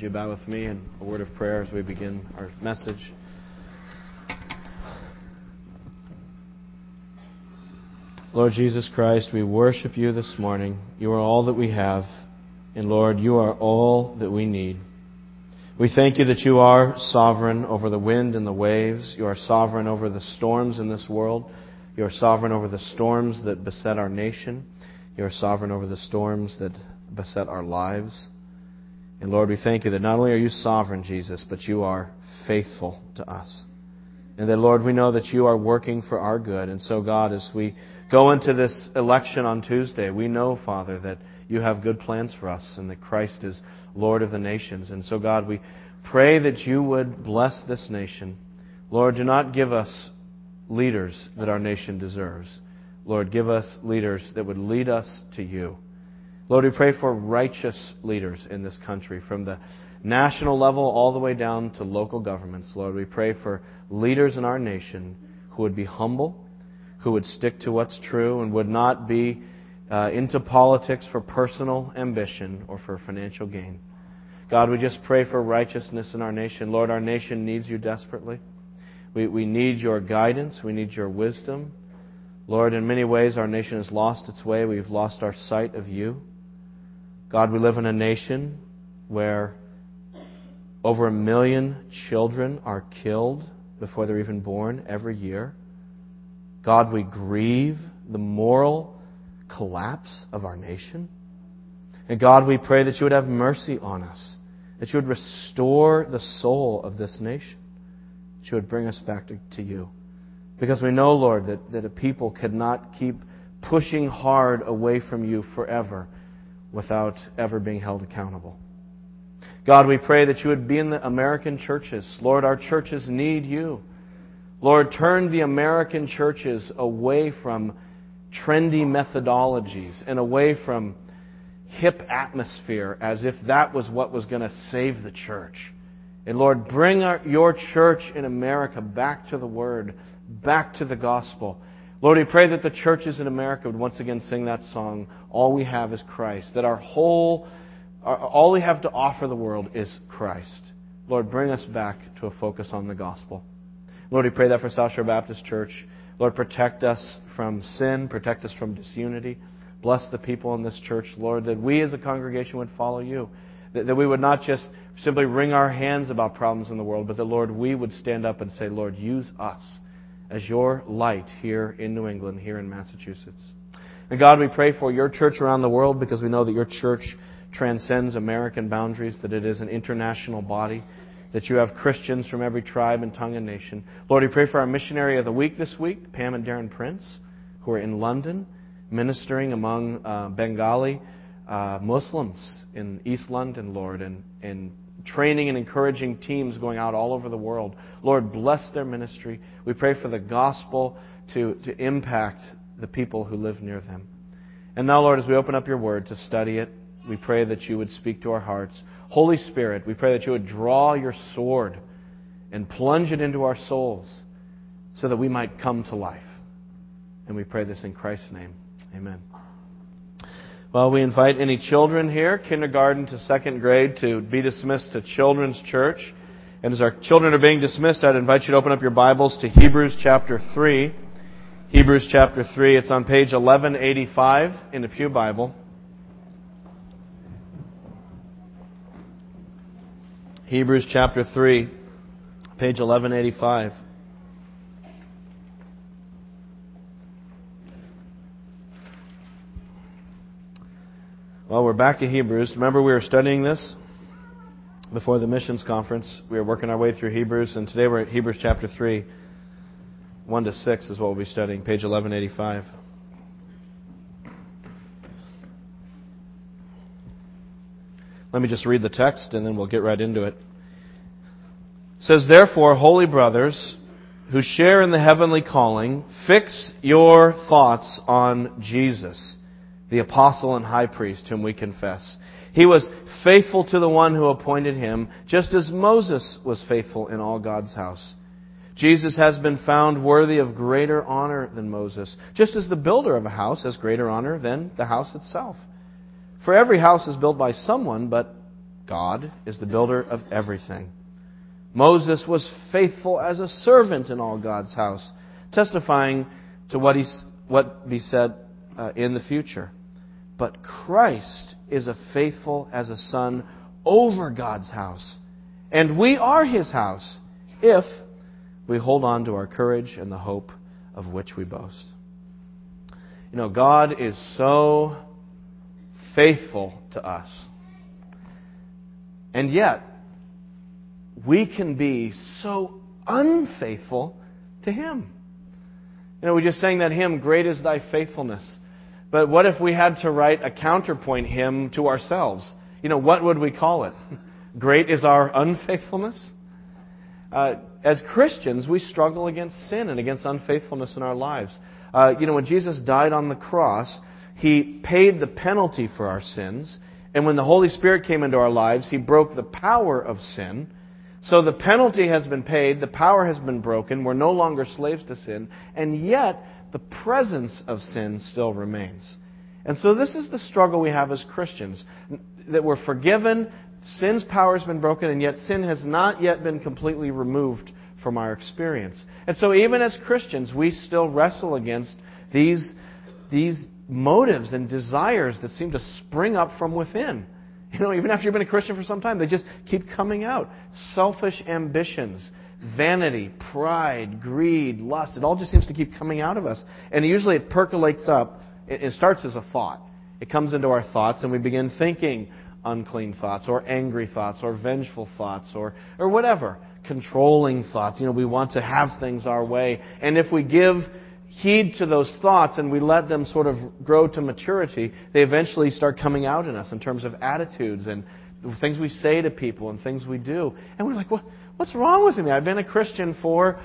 Would you bow with me in a word of prayer as we begin our message? Lord Jesus Christ, we worship you this morning. You are all that we have. And Lord, you are all that we need. We thank you that you are sovereign over the wind and the waves. You are sovereign over the storms in this world. You are sovereign over the storms that beset our nation. You are sovereign over the storms that beset our lives. And Lord, we thank you that not only are you sovereign, Jesus, but you are faithful to us. And that, Lord, we know that you are working for our good. And so, God, as we go into this election on Tuesday, we know, Father, that you have good plans for us and that Christ is Lord of the nations. And so, God, we pray that you would bless this nation. Lord, do not give us leaders that our nation deserves. Lord, give us leaders that would lead us to you. Lord, we pray for righteous leaders in this country from the national level all the way down to local governments. Lord, we pray for leaders in our nation who would be humble, who would stick to what's true, and would not be uh, into politics for personal ambition or for financial gain. God, we just pray for righteousness in our nation. Lord, our nation needs you desperately. We, we need your guidance. We need your wisdom. Lord, in many ways, our nation has lost its way. We've lost our sight of you. God, we live in a nation where over a million children are killed before they're even born every year. God, we grieve the moral collapse of our nation. And God, we pray that you would have mercy on us, that you would restore the soul of this nation, that you would bring us back to, to you. Because we know, Lord, that, that a people cannot keep pushing hard away from you forever without ever being held accountable. God, we pray that you would be in the American churches. Lord, our churches need you. Lord, turn the American churches away from trendy methodologies and away from hip atmosphere as if that was what was going to save the church. And Lord, bring our, your church in America back to the Word, back to the gospel. Lord, we pray that the churches in America would once again sing that song, All We Have is Christ, that our whole, all we have to offer the world is Christ. Lord, bring us back to a focus on the gospel. Lord, we pray that for South Shore Baptist Church. Lord, protect us from sin, protect us from disunity. Bless the people in this church, Lord, that we as a congregation would follow you. That, that we would not just simply wring our hands about problems in the world, but that, Lord, we would stand up and say, Lord, use us as your light here in New England, here in Massachusetts. And God, we pray for your church around the world because we know that your church transcends American boundaries, that it is an international body that you have Christians from every tribe and tongue and nation. Lord, we pray for our missionary of the week this week, Pam and Darren Prince, who are in London ministering among uh, Bengali uh, Muslims in East London, Lord, and, and training and encouraging teams going out all over the world. Lord, bless their ministry. We pray for the gospel to, to impact the people who live near them. And now, Lord, as we open up your word to study it, we pray that you would speak to our hearts. Holy Spirit, we pray that you would draw your sword and plunge it into our souls so that we might come to life. And we pray this in Christ's name. Amen. Well, we invite any children here, kindergarten to second grade, to be dismissed to Children's Church. And as our children are being dismissed, I'd invite you to open up your Bibles to Hebrews chapter 3. Hebrews chapter 3. It's on page 1185 in the Pew Bible. Hebrews chapter 3, page 1185. Well, we're back to Hebrews. Remember, we were studying this before the missions conference. We were working our way through Hebrews, and today we're at Hebrews chapter 3. 1 to 6 is what we'll be studying, page 1185. Let me just read the text and then we'll get right into it. It says, Therefore, holy brothers, who share in the heavenly calling, fix your thoughts on Jesus, the apostle and high priest whom we confess. He was faithful to the one who appointed him, just as Moses was faithful in all God's house. Jesus has been found worthy of greater honor than Moses, just as the builder of a house has greater honor than the house itself. For every house is built by someone, but God is the builder of everything. Moses was faithful as a servant in all God's house, testifying to what, he, what be said uh, in the future. But Christ is a faithful as a son over God's house. And we are his house if we hold on to our courage and the hope of which we boast. You know, God is so faithful to us. And yet, we can be so unfaithful to Him. You know, we just sang that hymn, Great is Thy Faithfulness. But what if we had to write a counterpoint hymn to ourselves? You know, what would we call it? Great is our unfaithfulness? Uh, as Christians, we struggle against sin and against unfaithfulness in our lives. Uh, you know, when Jesus died on the cross, He paid the penalty for our sins. And when the Holy Spirit came into our lives, He broke the power of sin. So the penalty has been paid, the power has been broken, we're no longer slaves to sin, and yet the presence of sin still remains. And so this is the struggle we have as Christians that we're forgiven, sin's power has been broken, and yet sin has not yet been completely removed from our experience. And so even as Christians, we still wrestle against these, these motives and desires that seem to spring up from within. You know, even after you've been a Christian for some time, they just keep coming out. Selfish ambitions, vanity, pride, greed, lust, it all just seems to keep coming out of us. And usually it percolates up. It starts as a thought. It comes into our thoughts and we begin thinking unclean thoughts or angry thoughts or vengeful thoughts or, or whatever. Controlling thoughts. You know, we want to have things our way. And if we give heed to those thoughts and we let them sort of grow to maturity, they eventually start coming out in us in terms of attitudes and things we say to people and things we do. And we're like, what, what's wrong with me? I've been a Christian for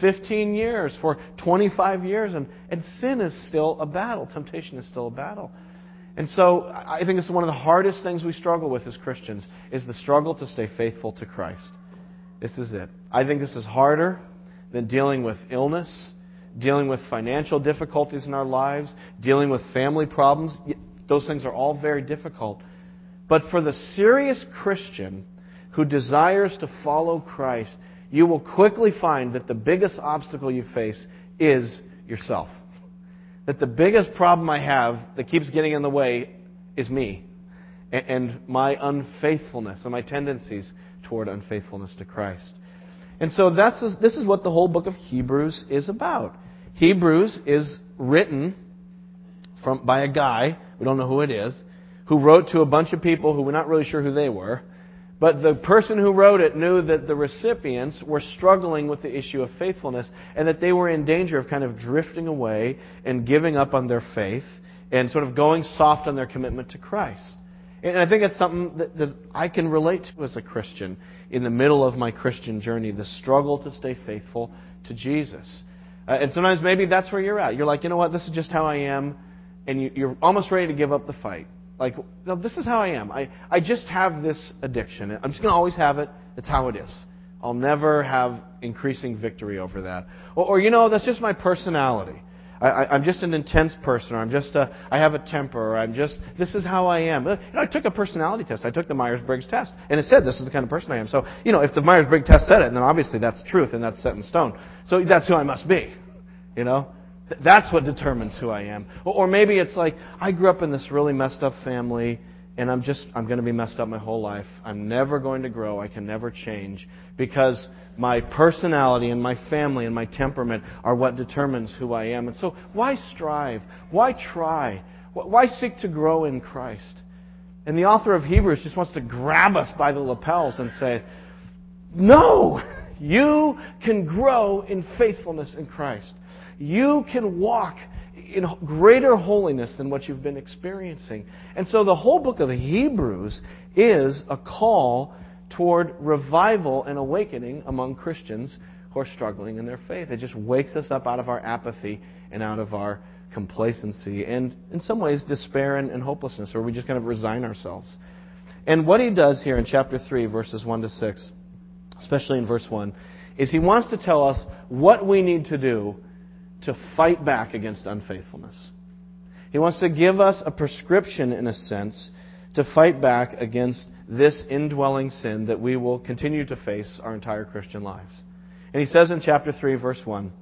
15 years, for 25 years, and, and sin is still a battle. Temptation is still a battle. And so I think it's one of the hardest things we struggle with as Christians is the struggle to stay faithful to Christ. This is it. I think this is harder than dealing with illness dealing with financial difficulties in our lives, dealing with family problems. Those things are all very difficult. But for the serious Christian who desires to follow Christ, you will quickly find that the biggest obstacle you face is yourself. That the biggest problem I have that keeps getting in the way is me and my unfaithfulness and my tendencies toward unfaithfulness to Christ. And so that's, this is what the whole book of Hebrews is about. Hebrews is written from, by a guy, we don't know who it is, who wrote to a bunch of people who we're not really sure who they were. But the person who wrote it knew that the recipients were struggling with the issue of faithfulness and that they were in danger of kind of drifting away and giving up on their faith and sort of going soft on their commitment to Christ. And I think it's something that, that I can relate to as a Christian in the middle of my Christian journey the struggle to stay faithful to Jesus. Uh, and sometimes maybe that's where you're at. You're like, you know what, this is just how I am, and you, you're almost ready to give up the fight. Like, no, this is how I am. I, I just have this addiction. I'm just going to always have it. It's how it is. I'll never have increasing victory over that. Or, or you know, that's just my personality. I, am just an intense person, or I'm just a, I have a temper, or I'm just, this is how I am. You know, I took a personality test. I took the Myers-Briggs test, and it said this is the kind of person I am. So, you know, if the Myers-Briggs test said it, then obviously that's truth, and that's set in stone. So that's who I must be. You know? That's what determines who I am. Or maybe it's like, I grew up in this really messed up family, and I'm just, I'm going to be messed up my whole life. I'm never going to grow. I can never change because my personality and my family and my temperament are what determines who I am. And so, why strive? Why try? Why seek to grow in Christ? And the author of Hebrews just wants to grab us by the lapels and say, No! You can grow in faithfulness in Christ. You can walk in greater holiness than what you've been experiencing. And so the whole book of Hebrews is a call toward revival and awakening among Christians who are struggling in their faith. It just wakes us up out of our apathy and out of our complacency and, in some ways, despair and, and hopelessness, where we just kind of resign ourselves. And what he does here in chapter 3, verses 1 to 6, especially in verse 1, is he wants to tell us what we need to do to fight back against unfaithfulness. He wants to give us a prescription, in a sense, to fight back against this indwelling sin that we will continue to face our entire Christian lives. And he says in chapter 3, verse 1,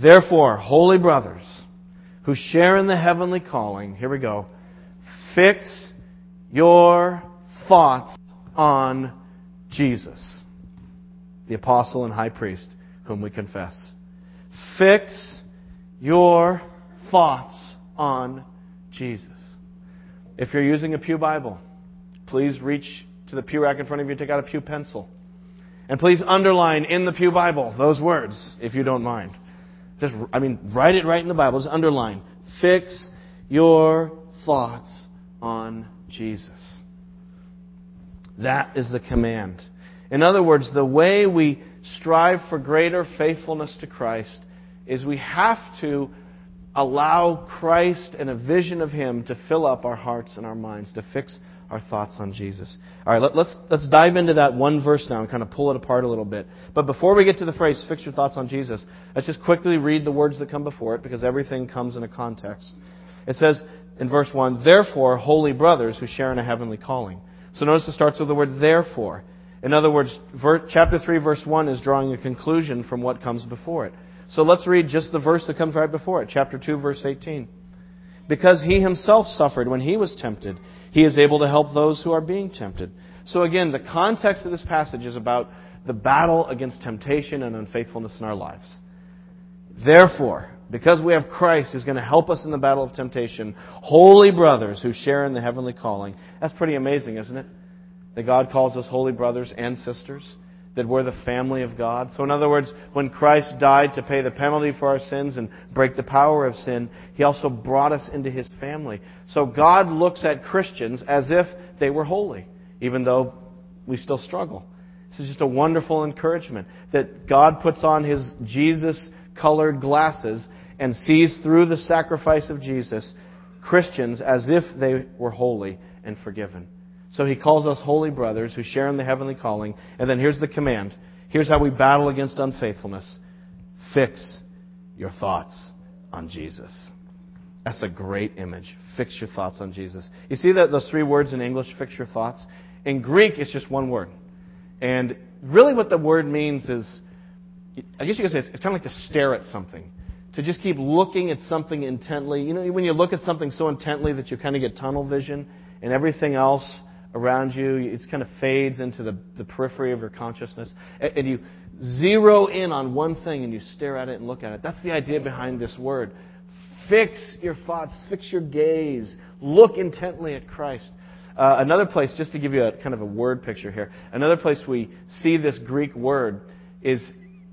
Therefore, holy brothers, who share in the heavenly calling, here we go, fix your thoughts on Jesus, the apostle and high priest whom we confess. Fix your thoughts on Jesus. If you're using a Pew Bible, please reach to the pew rack in front of you, take out a Pew pencil. And please underline in the Pew Bible those words, if you don't mind. Just, I mean, write it right in the Bible. Just underline. Fix your thoughts on Jesus. That is the command. In other words, the way we strive for greater faithfulness to Christ is we have to allow Christ and a vision of Him to fill up our hearts and our minds, to fix our thoughts on Jesus. All right, let, us let's, let's dive into that one verse now and kind of pull it apart a little bit. But before we get to the phrase, fix your thoughts on Jesus, let's just quickly read the words that come before it because everything comes in a context. It says in verse 1, Therefore, holy brothers who share in a heavenly calling. So notice it starts with the word therefore. In other words, chapter 3, verse 1 is drawing a conclusion from what comes before it. So let's read just the verse that comes right before it, chapter 2, verse 18. Because he himself suffered when he was tempted, he is able to help those who are being tempted. So again, the context of this passage is about the battle against temptation and unfaithfulness in our lives. Therefore, because we have Christ who's going to help us in the battle of temptation, holy brothers who share in the heavenly calling. That's pretty amazing, isn't it? That God calls us holy brothers and sisters, that we're the family of God. So, in other words, when Christ died to pay the penalty for our sins and break the power of sin, He also brought us into His family. So, God looks at Christians as if they were holy, even though we still struggle. This is just a wonderful encouragement that God puts on His Jesus colored glasses and sees through the sacrifice of Jesus Christians as if they were holy and forgiven. So he calls us holy brothers who share in the heavenly calling. And then here's the command. Here's how we battle against unfaithfulness. Fix your thoughts on Jesus. That's a great image. Fix your thoughts on Jesus. You see that those three words in English, fix your thoughts? In Greek, it's just one word. And really what the word means is, I guess you could say it's, it's kind of like to stare at something. To just keep looking at something intently. You know, when you look at something so intently that you kind of get tunnel vision and everything else around you. It kind of fades into the, the periphery of your consciousness. And, and you zero in on one thing and you stare at it and look at it. That's the idea behind this word. Fix your thoughts, fix your gaze, look intently at Christ. Uh, another place, just to give you a kind of a word picture here, another place we see this Greek word is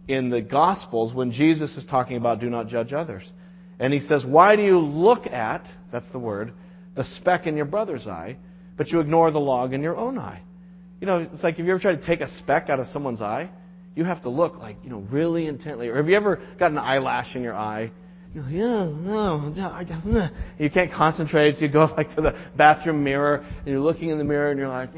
in the Gospels when Jesus is talking about do not judge others. And he says, Why do you look at, that's the word, the speck in your brother's eye, but you ignore the log in your own eye. You know, it's like if you ever try to take a speck out of someone's eye, you have to look like, you know, really intently. Or have you ever got an eyelash in your eye? You're like, yeah, no, no. You can't concentrate, so you go like to the bathroom mirror and you're looking in the mirror and you're like,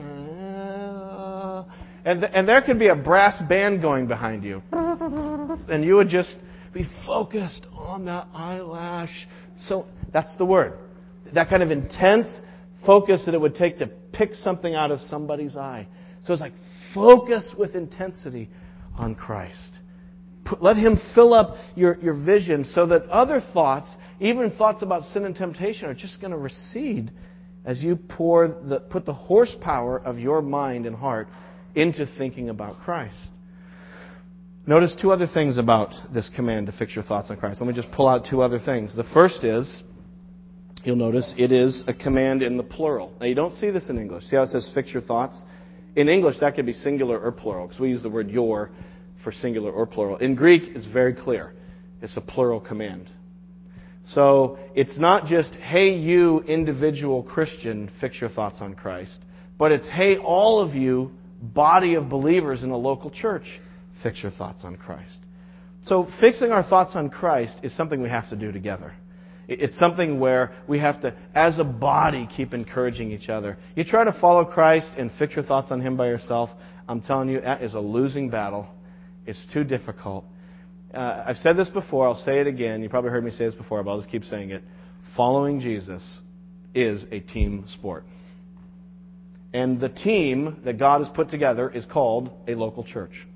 and and there could be a brass band going behind you, and you would just be focused on that eyelash. So that's the word. That kind of intense focus that it would take to pick something out of somebody's eye. So it's like focus with intensity on Christ. Let Him fill up your, your vision so that other thoughts, even thoughts about sin and temptation, are just going to recede as you pour the, put the horsepower of your mind and heart into thinking about Christ. Notice two other things about this command to fix your thoughts on Christ. Let me just pull out two other things. The first is you'll notice it is a command in the plural. Now, you don't see this in English. See how it says fix your thoughts? In English, that could be singular or plural, because we use the word your for singular or plural. In Greek, it's very clear. It's a plural command. So it's not just, hey, you individual Christian, fix your thoughts on Christ, but it's, hey, all of you, body of believers in a local church, fix your thoughts on Christ. So fixing our thoughts on Christ is something we have to do together. It's something where we have to, as a body, keep encouraging each other. You try to follow Christ and fix your thoughts on Him by yourself, I'm telling you, that is a losing battle. It's too difficult. Uh, I've said this before, I'll say it again. You probably heard me say this before, but I'll just keep saying it. Following Jesus is a team sport. And the team that God has put together is called a local church.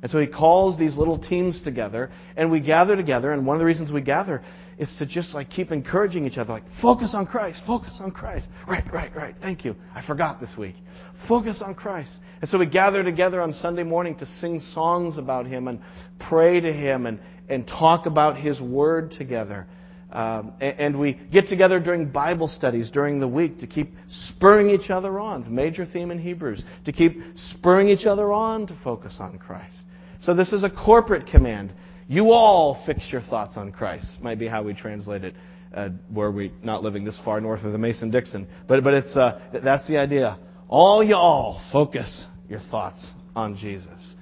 And so he calls these little teams together, and we gather together. And one of the reasons we gather is to just like keep encouraging each other, like focus on Christ, focus on Christ. Right, right, right. Thank you. I forgot this week. Focus on Christ. And so we gather together on Sunday morning to sing songs about Him and pray to Him and, and talk about His Word together. Um, and, and we get together during Bible studies during the week to keep spurring each other on. Major theme in Hebrews. To keep spurring each other on to focus on Christ. So this is a corporate command. You all fix your thoughts on Christ, might be how we translate it, uh, were we not living this far north of the Mason Dixon. But, but it's, uh, that's the idea. All y'all focus your thoughts on Jesus.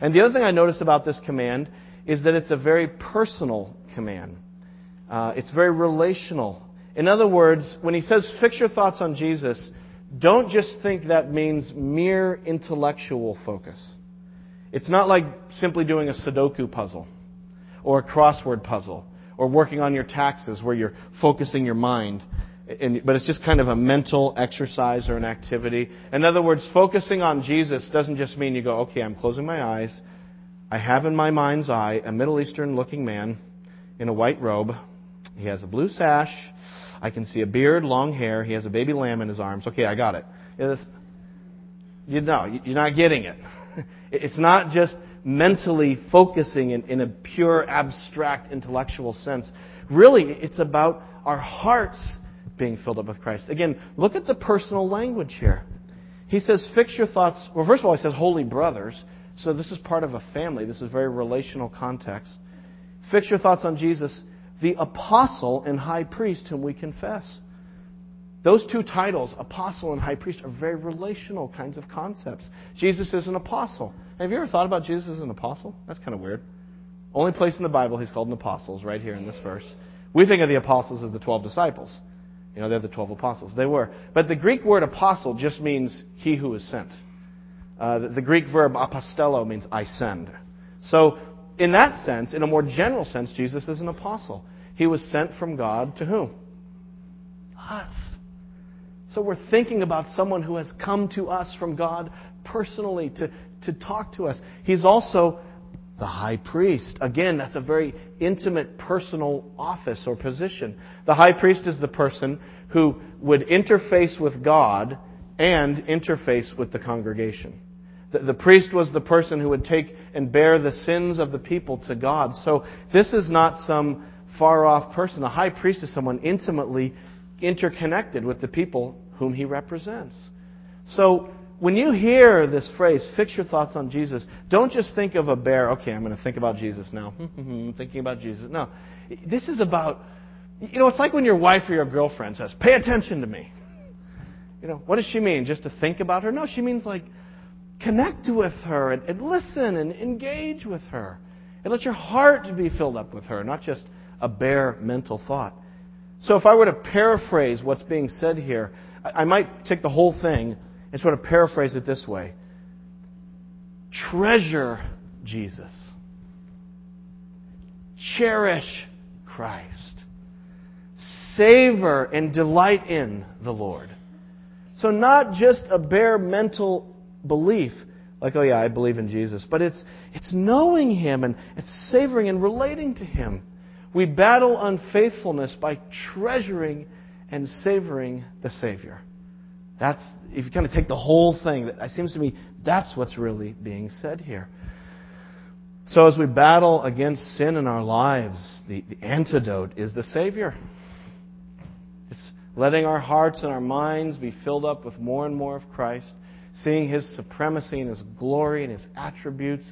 And the other thing I notice about this command is that it's a very personal command. Uh, it's very relational. In other words, when he says fix your thoughts on Jesus, don't just think that means mere intellectual focus. It's not like simply doing a Sudoku puzzle or a crossword puzzle or working on your taxes where you're focusing your mind. And, but it's just kind of a mental exercise or an activity. In other words, focusing on Jesus doesn't just mean you go, okay, I'm closing my eyes. I have in my mind's eye a Middle Eastern looking man in a white robe. He has a blue sash. I can see a beard, long hair. He has a baby lamb in his arms. Okay, I got it. You know, you're not getting it. It's not just mentally focusing in, in a pure, abstract, intellectual sense. Really, it's about our hearts being filled up with Christ. Again, look at the personal language here. He says, fix your thoughts. Well, first of all, he says, holy brothers. So this is part of a family. This is very relational context. Fix your thoughts on Jesus, the apostle and high priest whom we confess. Those two titles, apostle and high priest, are very relational kinds of concepts. Jesus is an apostle. Have you ever thought about Jesus as an apostle? That's kind of weird. Only place in the Bible he's called an apostle is right here in this verse. We think of the apostles as the 12 disciples. You know, they're the 12 apostles. They were. But the Greek word apostle just means he who is sent. Uh, the, the Greek verb apostello means I send. So, in that sense, in a more general sense, Jesus is an apostle. He was sent from God to whom? Us. So we're thinking about someone who has come to us from God personally to, to talk to us. He's also the high priest. Again, that's a very intimate personal office or position. The high priest is the person who would interface with God and interface with the congregation. The, the priest was the person who would take and bear the sins of the people to God. So this is not some far off person. The high priest is someone intimately interconnected with the people whom he represents. So when you hear this phrase, fix your thoughts on Jesus, don't just think of a bare, okay, I'm going to think about Jesus now. Thinking about Jesus. No. This is about, you know, it's like when your wife or your girlfriend says, pay attention to me. You know, what does she mean? Just to think about her? No, she means like connect with her and, and listen and engage with her. And let your heart be filled up with her, not just a bare mental thought. So if I were to paraphrase what's being said here, I might take the whole thing and sort of paraphrase it this way Treasure Jesus, cherish Christ, savor and delight in the Lord. So, not just a bare mental belief, like, oh yeah, I believe in Jesus, but it's, it's knowing Him and it's savoring and relating to Him. We battle unfaithfulness by treasuring and savoring the Savior. That's, if you kind of take the whole thing, it seems to me that's what's really being said here. So as we battle against sin in our lives, the, the antidote is the Savior. It's letting our hearts and our minds be filled up with more and more of Christ, seeing His supremacy and His glory and His attributes.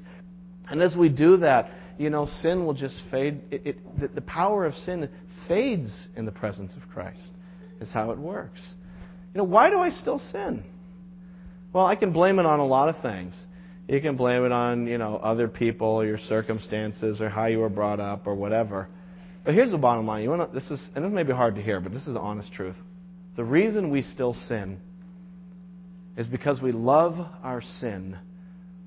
And as we do that, you know, sin will just fade. It, it, the power of sin fades in the presence of Christ. Is how it works. You know, why do I still sin? Well, I can blame it on a lot of things. You can blame it on, you know, other people, your circumstances, or how you were brought up, or whatever. But here's the bottom line. You want this is, and this may be hard to hear, but this is the honest truth. The reason we still sin is because we love our sin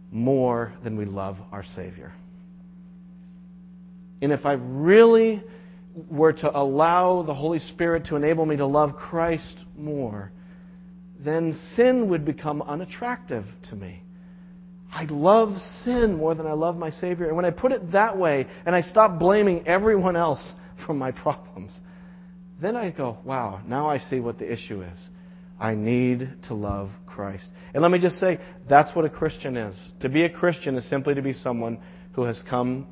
more than we love our Savior. And if I really were to allow the Holy Spirit to enable me to love Christ more, then sin would become unattractive to me. I love sin more than I love my Savior. And when I put it that way and I stop blaming everyone else for my problems, then I go, wow, now I see what the issue is. I need to love Christ. And let me just say, that's what a Christian is. To be a Christian is simply to be someone who has come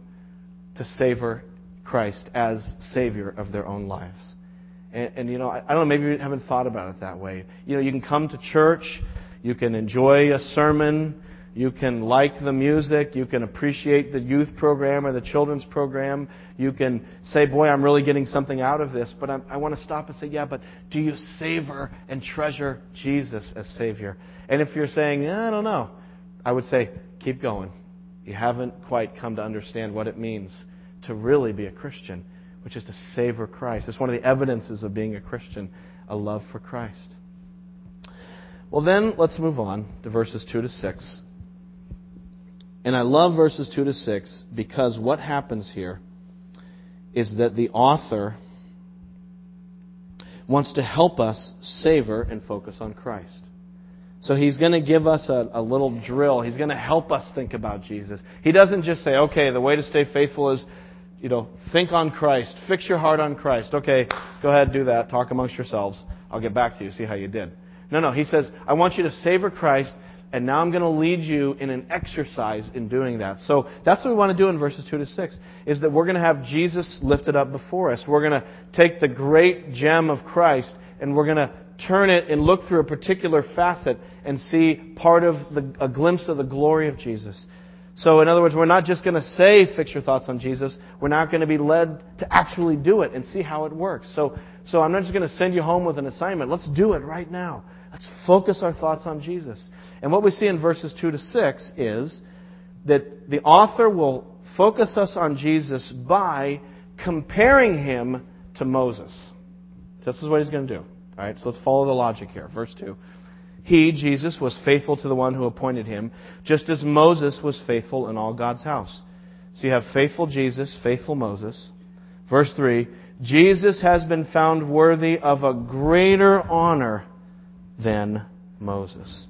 to savor Christ as Savior of their own lives. And, and you know, I, I don't know, maybe you haven't thought about it that way. You know, you can come to church, you can enjoy a sermon, you can like the music. You can appreciate the youth program or the children's program. You can say, boy, I'm really getting something out of this. But I'm, i want to stop and say, yeah, but do you savor and treasure Jesus as Savior? And if you're saying, I don't know, I would say, keep going. You haven't quite come to understand what it means to really be a Christian, which is to savor Christ. It's one of the evidences of being a Christian, a love for Christ. Well, then let's move on to verses 2 to 6. And I love verses 2 to 6 because what happens here is that the author wants to help us savor and focus on Christ. So he's going to give us a, a little drill. He's going to help us think about Jesus. He doesn't just say, okay, the way to stay faithful is, you know, think on Christ. Fix your heart on Christ. Okay, go ahead, do that. Talk amongst yourselves. I'll get back to you, see how you did. No, no. He says, I want you to savor Christ and now I'm going to lead you in an exercise in doing that. So that's what we want to do in verses 2 to 6, is that we're going to have Jesus lifted up before us. We're going to take the great gem of Christ and we're going to turn it and look through a particular facet and see part of the, a glimpse of the glory of Jesus. So, in other words, we're not just going to say, fix your thoughts on Jesus. We're not going to be led to actually do it and see how it works. So, so I'm not just going to send you home with an assignment. Let's do it right now. Let's focus our thoughts on Jesus. And what we see in verses 2 to 6 is that the author will focus us on Jesus by comparing him to Moses. This is what he's going to do. All right, so let's follow the logic here. Verse 2. He, Jesus, was faithful to the one who appointed him, just as Moses was faithful in all God's house. So you have faithful Jesus, faithful Moses. Verse 3 Jesus has been found worthy of a greater honor than Moses.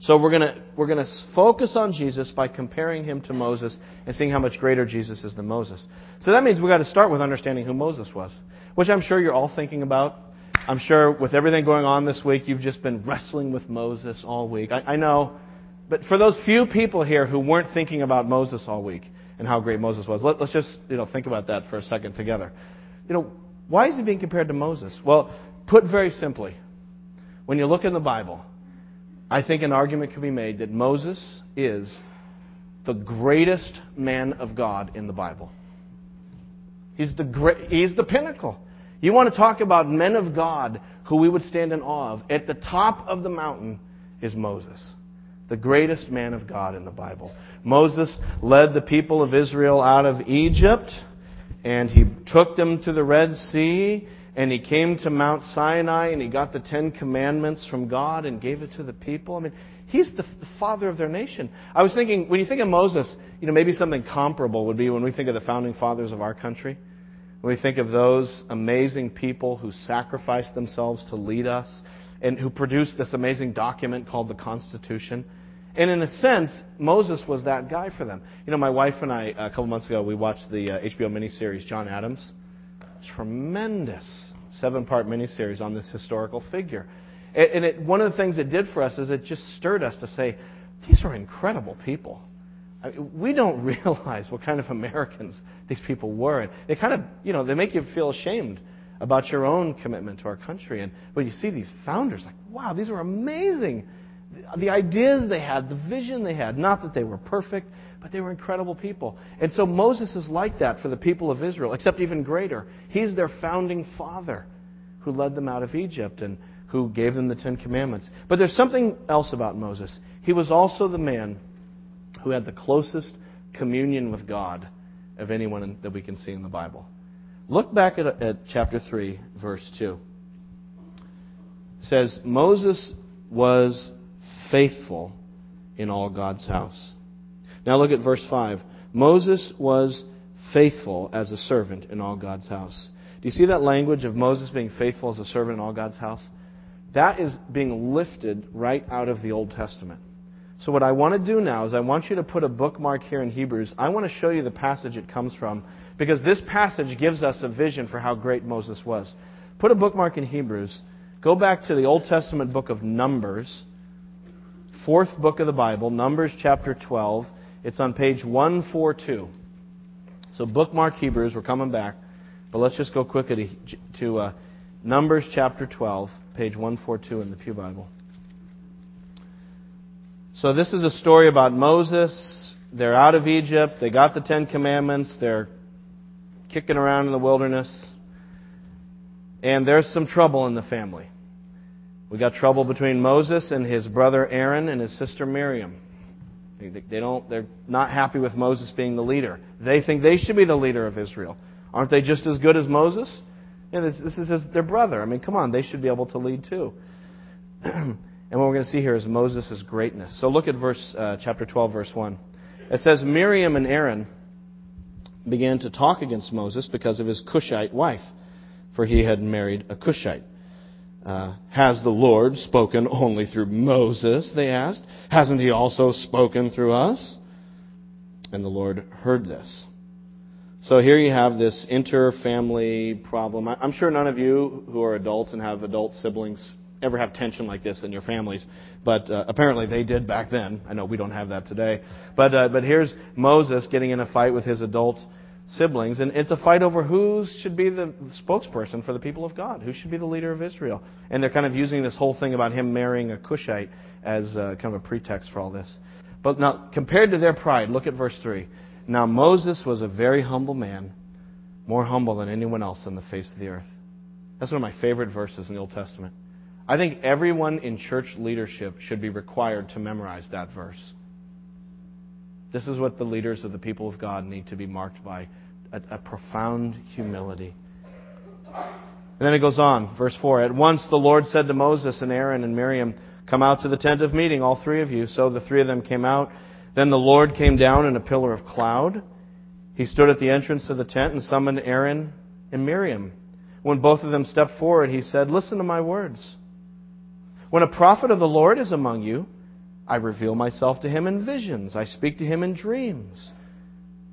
So we're going to we're going to focus on Jesus by comparing him to Moses and seeing how much greater Jesus is than Moses. So that means we've got to start with understanding who Moses was, which I'm sure you're all thinking about. I'm sure with everything going on this week, you've just been wrestling with Moses all week. I, I know, but for those few people here who weren't thinking about Moses all week and how great Moses was, let, let's just you know think about that for a second together. You know, why is he being compared to Moses? Well, put very simply, when you look in the Bible, I think an argument could be made that Moses is the greatest man of God in the Bible. He's the, great, he's the pinnacle. You want to talk about men of God who we would stand in awe of. At the top of the mountain is Moses, the greatest man of God in the Bible. Moses led the people of Israel out of Egypt, and he took them to the Red Sea, and he came to Mount Sinai and he got the Ten Commandments from God and gave it to the people. I mean, he's the, the father of their nation. I was thinking, when you think of Moses, you know, maybe something comparable would be when we think of the founding fathers of our country. We think of those amazing people who sacrificed themselves to lead us and who produced this amazing document called the Constitution. And in a sense, Moses was that guy for them. You know, my wife and I, a couple months ago, we watched the uh, HBO miniseries John Adams. Tremendous seven part miniseries on this historical figure. And it, one of the things it did for us is it just stirred us to say, these are incredible people. I mean, we don't realize what kind of Americans these people were. And they kind of, you know, they make you feel ashamed about your own commitment to our country. And when you see these founders, like, wow, these are amazing. The ideas they had, the vision they had, not that they were perfect, but they were incredible people. And so Moses is like that for the people of Israel, except even greater. He's their founding father who led them out of Egypt and who gave them the Ten Commandments. But there's something else about Moses. He was also the man who had the closest communion with God of anyone that we can see in the Bible. Look back at, at chapter 3, verse 2. It says, Moses was faithful in all God's house. Now look at verse 5. Moses was faithful as a servant in all God's house. Do you see that language of Moses being faithful as a servant in all God's house? that is being lifted right out of the Old Testament. So, what I want to do now is I want you to put a bookmark here in Hebrews. I want to show you the passage it comes from because this passage gives us a vision for how great Moses was. Put a bookmark in Hebrews. Go back to the Old Testament book of Numbers, fourth book of the Bible, Numbers chapter 12. It's on page 142. So, bookmark Hebrews. We're coming back. But let's just go quickly to uh, Numbers chapter 12, page 142 in the Pew Bible. So this is a story about Moses. They're out of Egypt. They got the Ten Commandments. They're kicking around in the wilderness. And there's some trouble in the family. We got trouble between Moses and his brother Aaron and his sister Miriam. They don't, they're not happy with Moses being the leader. They think they should be the leader of Israel. Aren't they just as good as Moses? Yeah, this, this is his, their brother. I mean, come on, they should be able to lead too. And what we're going to see here is Moses' greatness. So look at verse uh, chapter 12, verse 1. It says, Miriam and Aaron began to talk against Moses because of his Cushite wife, for he had married a Cushite. Uh, has the Lord spoken only through Moses? They asked. Hasn't he also spoken through us? And the Lord heard this. So here you have this inter-family problem. I'm sure none of you who are adults and have adult siblings ever have tension like this in your families, but uh, apparently they did back then. I know we don't have that today, but uh, but here's Moses getting in a fight with his adult siblings, and it's a fight over who should be the spokesperson for the people of God, who should be the leader of Israel, and they're kind of using this whole thing about him marrying a Cushite as uh, kind of a pretext for all this. But now, compared to their pride, look at verse three. Now Moses was a very humble man, more humble than anyone else on the face of the earth. That's one of my favorite verses in the Old Testament. I think everyone in church leadership should be required to memorize that verse. This is what the leaders of the people of God need to be marked by a, a profound humility. And then it goes on, verse 4. At once the Lord said to Moses and Aaron and Miriam, Come out to the tent of meeting, all three of you. So the three of them came out. Then the Lord came down in a pillar of cloud. He stood at the entrance of the tent and summoned Aaron and Miriam. When both of them stepped forward, he said, Listen to my words. When a prophet of the Lord is among you, I reveal myself to him in visions. I speak to him in dreams.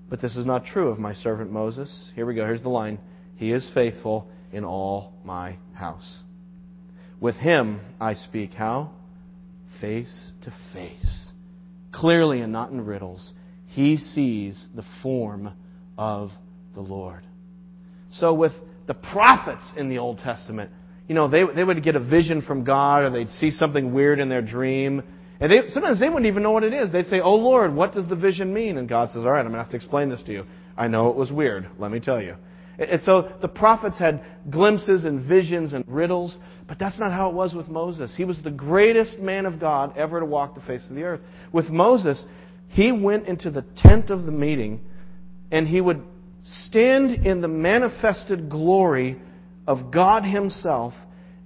But this is not true of my servant Moses. Here we go. Here's the line. He is faithful in all my house. With him I speak how? Face to face. Clearly and not in riddles. He sees the form of the Lord. So with the prophets in the Old Testament, you know, they, they would get a vision from God or they'd see something weird in their dream. And they, sometimes they wouldn't even know what it is. They'd say, Oh Lord, what does the vision mean? And God says, All right, I'm going to have to explain this to you. I know it was weird. Let me tell you. And so the prophets had glimpses and visions and riddles, but that's not how it was with Moses. He was the greatest man of God ever to walk the face of the earth. With Moses, he went into the tent of the meeting and he would stand in the manifested glory of God Himself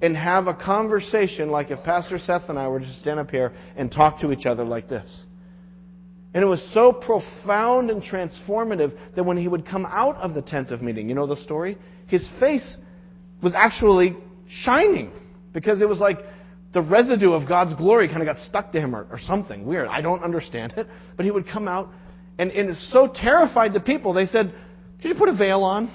and have a conversation like if Pastor Seth and I were to stand up here and talk to each other like this. And it was so profound and transformative that when he would come out of the tent of meeting, you know the story? His face was actually shining because it was like the residue of God's glory kind of got stuck to him or, or something weird. I don't understand it. But he would come out and, and it so terrified the people, they said, Could you put a veil on?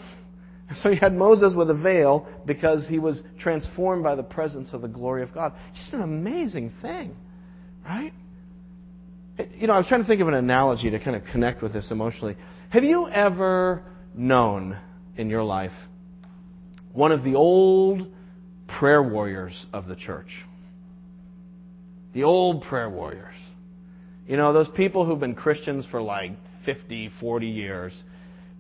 So you had Moses with a veil because he was transformed by the presence of the glory of God. Just an amazing thing, right? You know, I was trying to think of an analogy to kind of connect with this emotionally. Have you ever known in your life one of the old prayer warriors of the church? The old prayer warriors. You know, those people who've been Christians for like 50, 40 years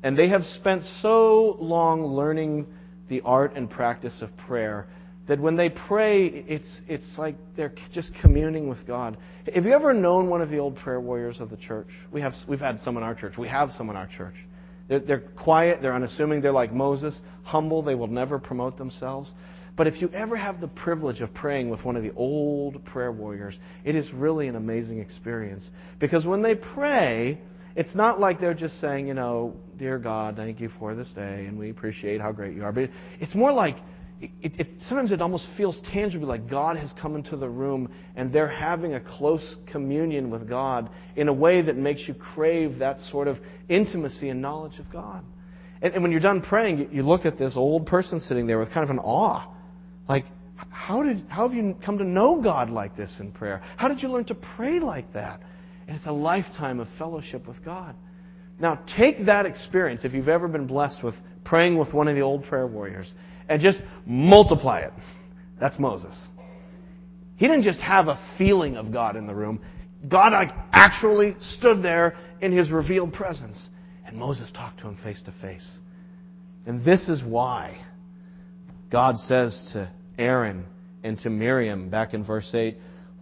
and they have spent so long learning the art and practice of prayer that when they pray, it's, it's like they're just communing with God. Have you ever known one of the old prayer warriors of the church? We have, we've had some in our church. We have some in our church. They're, they're quiet, they're unassuming, they're like Moses, humble, they will never promote themselves. But if you ever have the privilege of praying with one of the old prayer warriors, it is really an amazing experience. Because when they pray, it's not like they're just saying, you know, dear God, thank you for this day, and we appreciate how great you are. But it's more like it, it, sometimes it almost feels tangibly like God has come into the room and they're having a close communion with God in a way that makes you crave that sort of intimacy and knowledge of God. And, and when you're done praying, you, you look at this old person sitting there with kind of an awe. Like, how, did, how have you come to know God like this in prayer? How did you learn to pray like that? And it's a lifetime of fellowship with God. Now, take that experience, if you've ever been blessed with praying with one of the old prayer warriors, and just multiply it. That's Moses. He didn't just have a feeling of God in the room. God actually stood there in his revealed presence. And Moses talked to him face to face. And this is why God says to Aaron and to Miriam back in verse 8,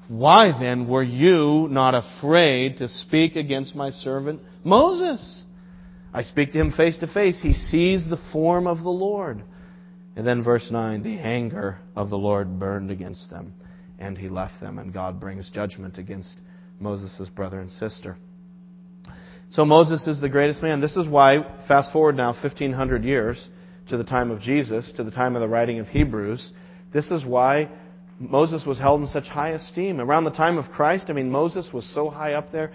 Why then were you not afraid to speak against my servant Moses? I speak to him face to face. He sees the form of the Lord. And then verse 9, the anger of the Lord burned against them, and he left them, and God brings judgment against Moses' brother and sister. So Moses is the greatest man. This is why, fast forward now 1500 years to the time of Jesus, to the time of the writing of Hebrews, this is why Moses was held in such high esteem. Around the time of Christ, I mean, Moses was so high up there.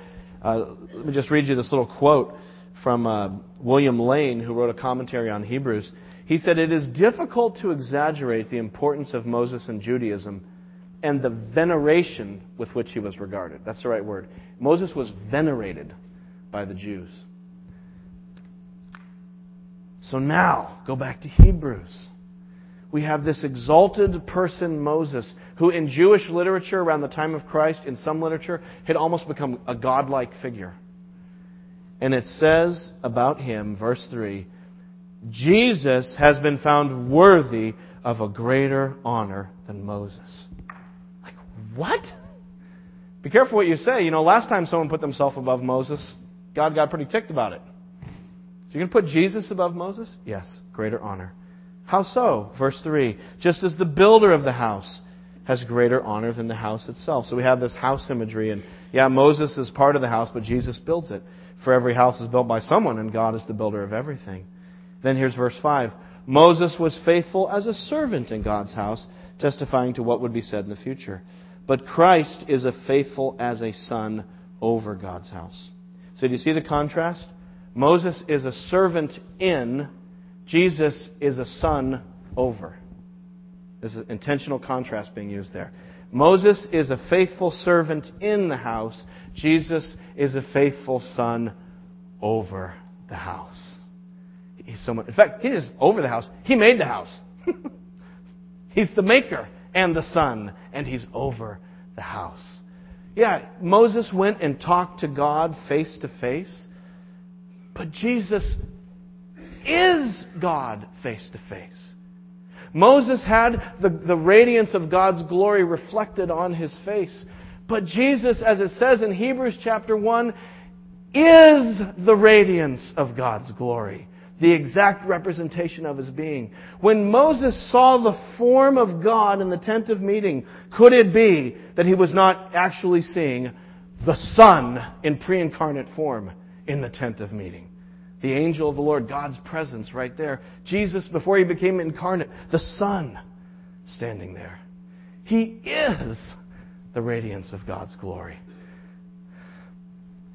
Uh, let me just read you this little quote from uh, William Lane, who wrote a commentary on Hebrews. He said, It is difficult to exaggerate the importance of Moses in Judaism and the veneration with which he was regarded. That's the right word. Moses was venerated by the Jews. So now, go back to Hebrews. We have this exalted person, Moses, who in Jewish literature around the time of Christ, in some literature, had almost become a godlike figure. And it says about him, verse 3, Jesus has been found worthy of a greater honor than Moses. Like, what? Be careful what you say. You know, last time someone put themselves above Moses, God got pretty ticked about it. So you're going to put Jesus above Moses? Yes, greater honor. How so? Verse 3 Just as the builder of the house has greater honor than the house itself. So we have this house imagery, and yeah, Moses is part of the house, but Jesus builds it. For every house is built by someone, and God is the builder of everything. Then here's verse 5. Moses was faithful as a servant in God's house, testifying to what would be said in the future. But Christ is a faithful as a son over God's house. So do you see the contrast? Moses is a servant in, Jesus is a son over. There's an intentional contrast being used there. Moses is a faithful servant in the house. Jesus is a faithful son over the house. He's in fact, he is over the house. He made the house. he's the maker and the son, and he's over the house. Yeah, Moses went and talked to God face to face, but Jesus is God face to face. Moses had the, the radiance of God's glory reflected on his face. But Jesus, as it says in Hebrews chapter 1, is the radiance of God's glory the exact representation of his being. When Moses saw the form of God in the tent of meeting, could it be that he was not actually seeing the Son in pre incarnate form in the tent of meeting? The angel of the Lord, God's presence right there. Jesus, before he became incarnate, the Son standing there. He is the radiance of God's glory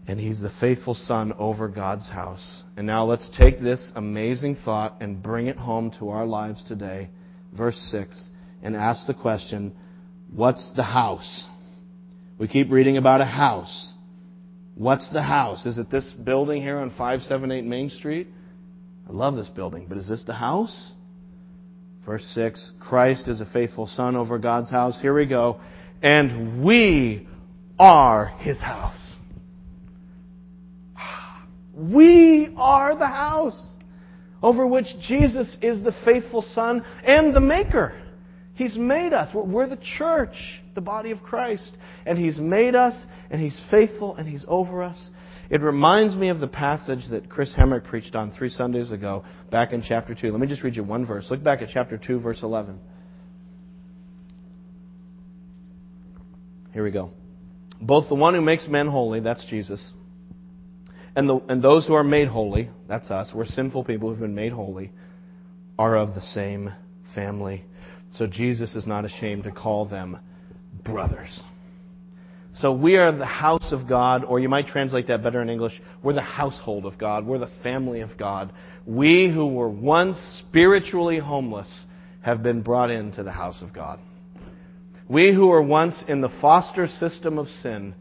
and he's the faithful son over God's house. And now let's take this amazing thought and bring it home to our lives today. Verse 6, and ask the question, what's the house? We keep reading about a house. What's the house? Is it this building here on 578 Main Street? I love this building, but is this the house? Verse 6 Christ is a faithful son over God's house. Here we go. And we are his house. We are the house over which Jesus is the faithful Son and the Maker. He's made us. We're the church, the body of Christ. And He's made us, and He's faithful, and He's over us. It reminds me of the passage that Chris Hemrick preached on three Sundays ago, back in chapter 2. Let me just read you one verse. Look back at chapter 2, verse 11. Here we go. Both the one who makes men holy, that's Jesus, and, the, and those who are made holy, that's us, we're sinful people who've been made holy, are of the same family. So Jesus is not ashamed to call them brothers. So we are the house of God, or you might translate that better in English. We're the household of God. We're the family of God. We who were once spiritually homeless have been brought into the house of God. We who were once in the foster system of sin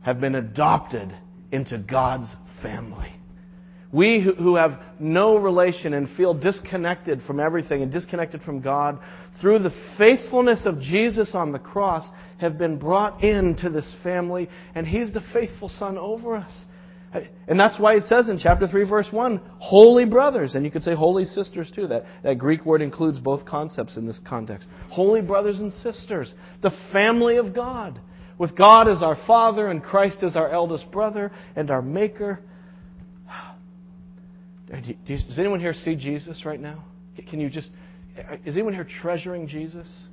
have been adopted into God's family. We who have no relation and feel disconnected from everything and disconnected from God, through the faithfulness of Jesus on the cross, have been brought into this family, and He's the faithful Son over us. And that's why it says in chapter 3, verse 1, holy brothers. And you could say holy sisters too. That, that Greek word includes both concepts in this context. Holy brothers and sisters. The family of God. With God as our Father and Christ as our eldest brother and our Maker. Does anyone here see Jesus right now? Can you just. Uh, is anyone here treasuring Jesus?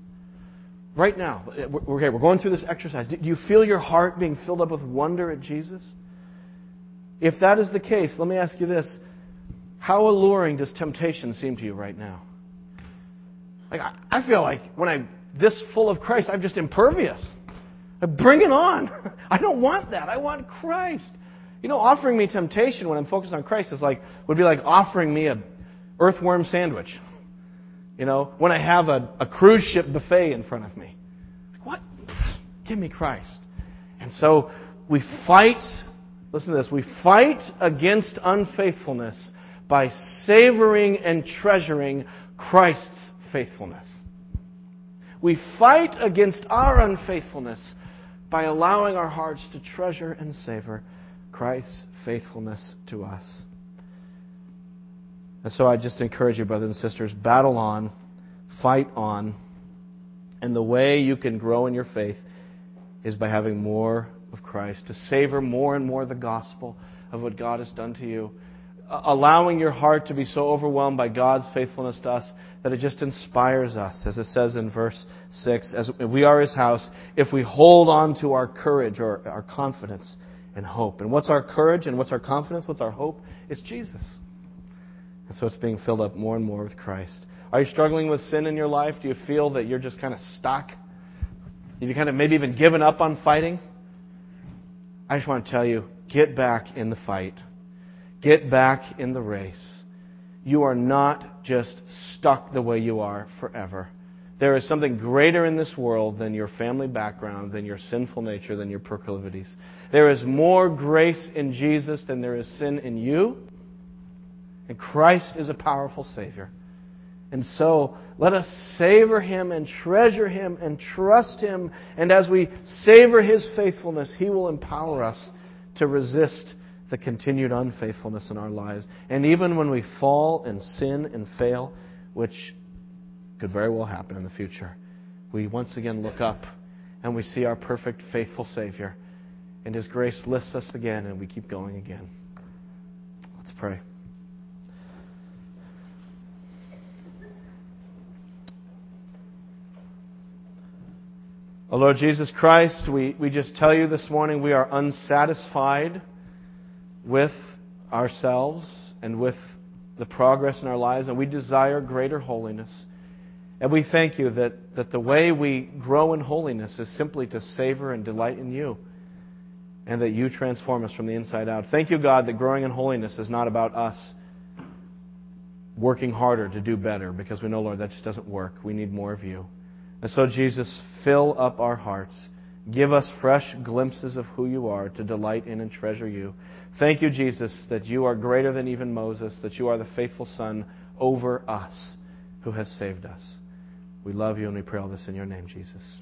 Right now, uh, we're, we're going through this exercise. Do you feel your heart being filled up with wonder at Jesus? If that is the case, let me ask you this. How alluring does temptation seem to you right now? Like, I feel like when I'm this full of Christ, I'm just impervious. Bring it on. I don't want that. I want Christ. You know, offering me temptation when I'm focused on Christ is like would be like offering me a earthworm sandwich. You know, when I have a, a cruise ship buffet in front of me. What? Give me Christ. And so we fight Listen to this. We fight against unfaithfulness by savoring and treasuring Christ's faithfulness. We fight against our unfaithfulness by allowing our hearts to treasure and savor Christ's faithfulness to us. And so I just encourage you, brothers and sisters, battle on, fight on, and the way you can grow in your faith is by having more of Christ, to savor more and more the gospel of what God has done to you. Allowing your heart to be so overwhelmed by God's faithfulness to us that it just inspires us, as it says in verse 6, as we are His house, if we hold on to our courage or our confidence and hope. And what's our courage and what's our confidence? What's our hope? It's Jesus. And so it's being filled up more and more with Christ. Are you struggling with sin in your life? Do you feel that you're just kind of stuck? Have you kind of maybe even given up on fighting? I just want to tell you get back in the fight, get back in the race. You are not just stuck the way you are forever. There is something greater in this world than your family background, than your sinful nature, than your proclivities. There is more grace in Jesus than there is sin in you. And Christ is a powerful Savior. And so, let us savor Him and treasure Him and trust Him. And as we savor His faithfulness, He will empower us to resist the continued unfaithfulness in our lives. And even when we fall and sin and fail, which could very well happen in the future, we once again look up and we see our perfect, faithful Savior. And His grace lifts us again and we keep going again. Let's pray. Oh Lord Jesus Christ, we, we just tell you this morning we are unsatisfied with ourselves and with the progress in our lives, and we desire greater holiness. And we thank you that, that the way we grow in holiness is simply to savor and delight in you, and that you transform us from the inside out. Thank you, God, that growing in holiness is not about us working harder to do better, because we know, Lord, that just doesn't work. We need more of you. And so, Jesus, fill up our hearts. Give us fresh glimpses of who you are to delight in and treasure you. Thank you, Jesus, that you are greater than even Moses, that you are the faithful Son over us who has saved us. We love you and we pray all this in your name, Jesus.